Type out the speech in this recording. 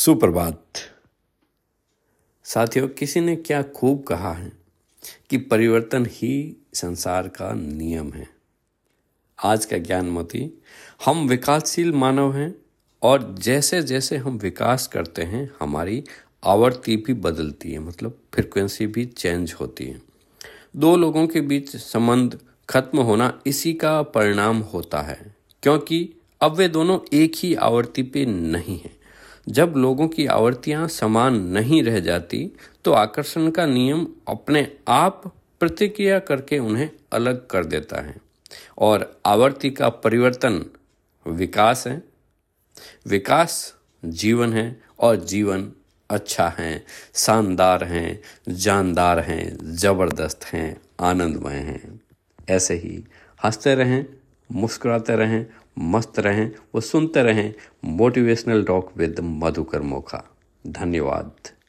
सुप्रभात। साथियों, किसी ने क्या खूब कहा है कि परिवर्तन ही संसार का नियम है? आज का ज्ञान मोती, हम विकासशील मानव हैं और जैसे जैसे हम विकास करते हैं, हमारी आवर्ती भी बदलती है मतलब फ्रिक्वेंसी भी चेंज होती है। दो लोगों के बीच संबंध खत्म होना इसी का परिणाम होता है, क्योंकि अब वे दोनों एक ही आवर्ती पे नहीं हैं। जब लोगों की आवर्तियाँ समान नहीं रह जाती तो आकर्षण का नियम अपने आप प्रतिक्रिया करके उन्हें अलग कर देता है। और आवर्ती का परिवर्तन विकास है। विकास जीवन है और जीवन अच्छा है। शानदार हैं, जानदार हैं, ज़बरदस्त हैं, आनंदमय हैं। ऐसे ही हँसते रहें मुस्कुराते रहें मस्त रहें वो सुनते रहें motivational talk with Madhukar Mokha. धन्यवाद।